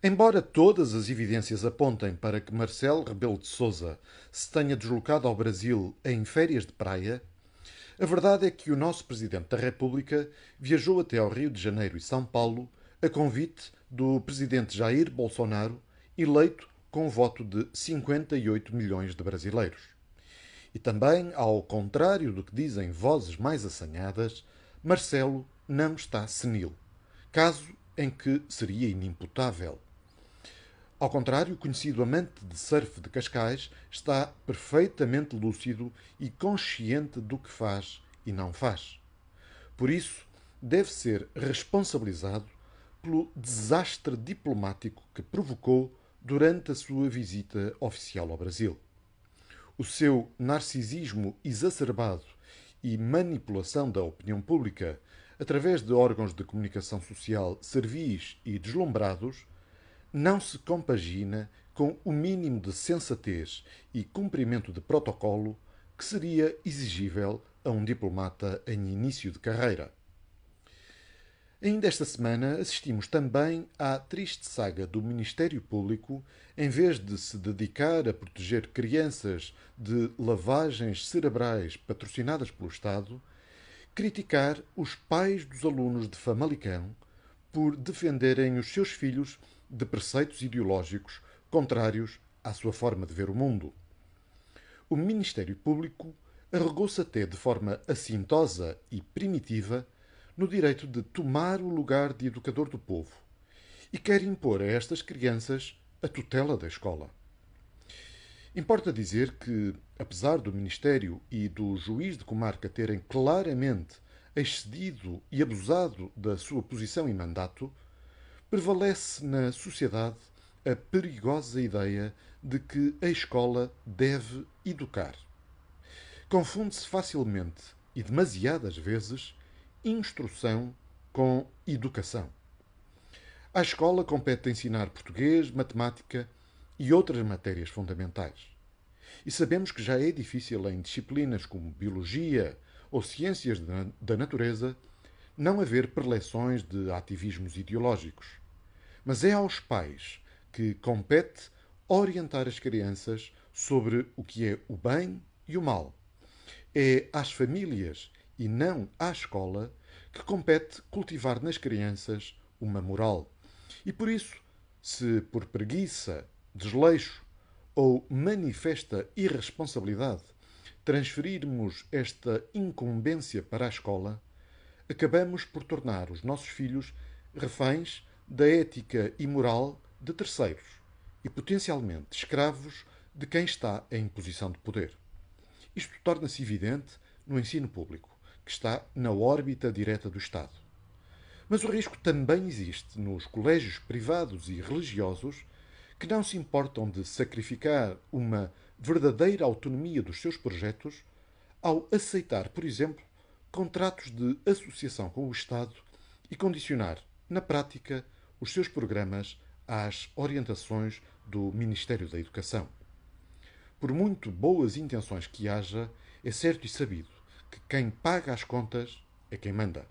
Embora todas as evidências apontem para que Marcelo Rebelo de Sousa se tenha deslocado ao Brasil em férias de praia, a verdade é que o nosso Presidente da República viajou até ao Rio de Janeiro e São Paulo a convite do Presidente Jair Bolsonaro, eleito com voto de 58 milhões de brasileiros. E também, ao contrário do que dizem vozes mais assanhadas, Marcelo não está senil, caso em que seria inimputável. Ao contrário, o conhecido amante de surf de Cascais está perfeitamente lúcido e consciente do que faz e não faz. Por isso, deve ser responsabilizado pelo desastre diplomático que provocou durante a sua visita oficial ao Brasil. O seu narcisismo exacerbado e manipulação da opinião pública através de órgãos de comunicação social servis e deslumbrados não se compagina com o mínimo de sensatez e cumprimento de protocolo que seria exigível a um diplomata em início de carreira. Ainda esta semana assistimos também à triste saga do Ministério Público, em vez de se dedicar a proteger crianças de lavagens cerebrais patrocinadas pelo Estado, criticar os pais dos alunos de Famalicão por defenderem os seus filhos de preceitos ideológicos contrários à sua forma de ver o mundo. O Ministério Público arregou-se até de forma assintosa e primitiva no direito de tomar o lugar de educador do povo e quer impor a estas crianças a tutela da escola. Importa dizer que, apesar do Ministério e do juiz de comarca terem claramente excedido e abusado da sua posição e mandato, prevalece na sociedade a perigosa ideia de que a escola deve educar. Confunde-se facilmente e demasiadas vezes instrução com educação. À escola compete ensinar português, matemática e outras matérias fundamentais. E sabemos que já é difícil em disciplinas como biologia ou ciências da natureza não haver preleções de ativismos ideológicos. Mas é aos pais que compete orientar as crianças sobre o que é o bem e o mal. É às famílias e não à escola que compete cultivar nas crianças uma moral. E por isso, se por preguiça, desleixo ou manifesta irresponsabilidade transferirmos esta incumbência para a escola, acabamos por tornar os nossos filhos reféns da ética e moral de terceiros e potencialmente escravos de quem está em posição de poder. Isto torna-se evidente no ensino público, que está na órbita direta do Estado. Mas o risco também existe nos colégios privados e religiosos que não se importam de sacrificar uma verdadeira autonomia dos seus projetos ao aceitar, por exemplo, contratos de associação com o Estado e condicionar, na prática, os seus programas às orientações do Ministério da Educação. Por muito boas intenções que haja, é certo e sabido que quem paga as contas é quem manda.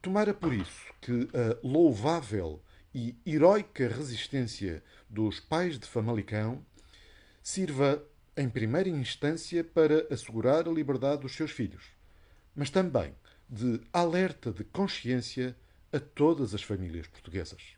Tomara por isso que a louvável e heroica resistência dos pais de Famalicão sirva em primeira instância para assegurar a liberdade dos seus filhos, mas também de alerta de consciência a todas as famílias portuguesas.